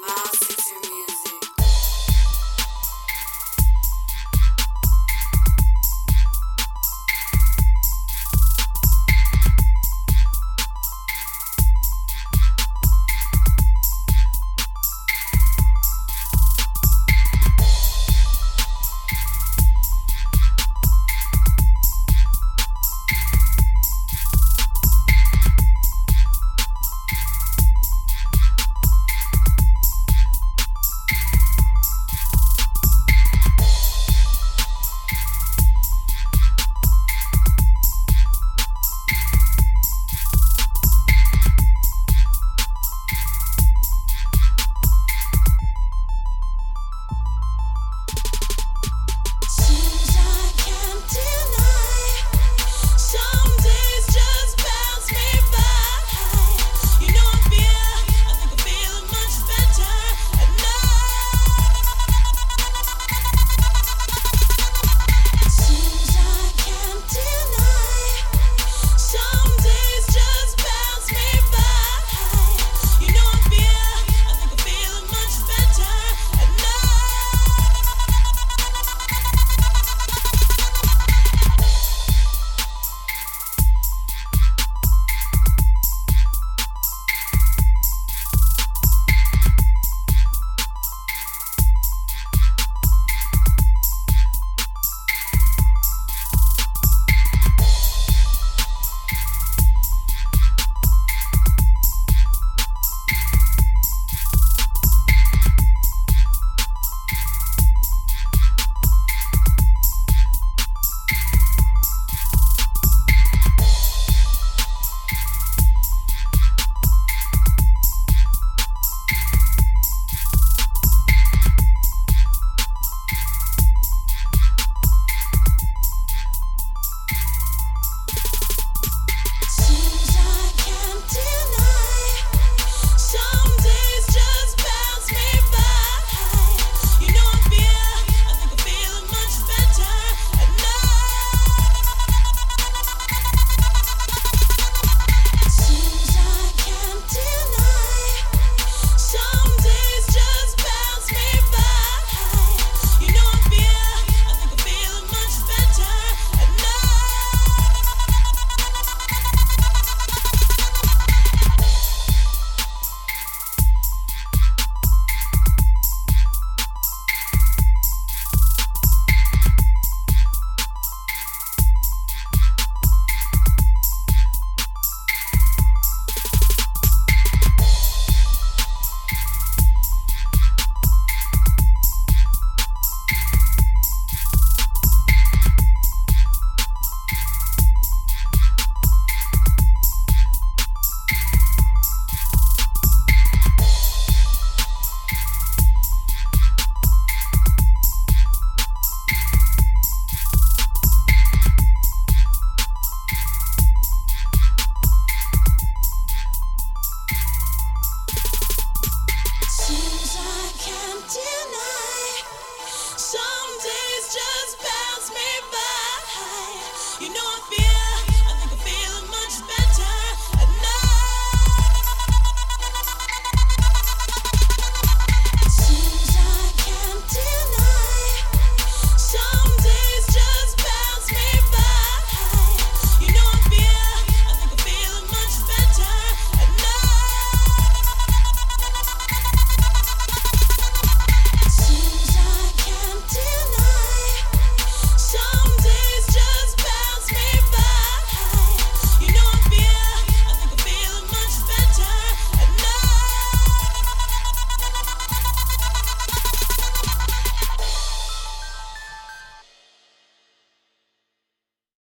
My six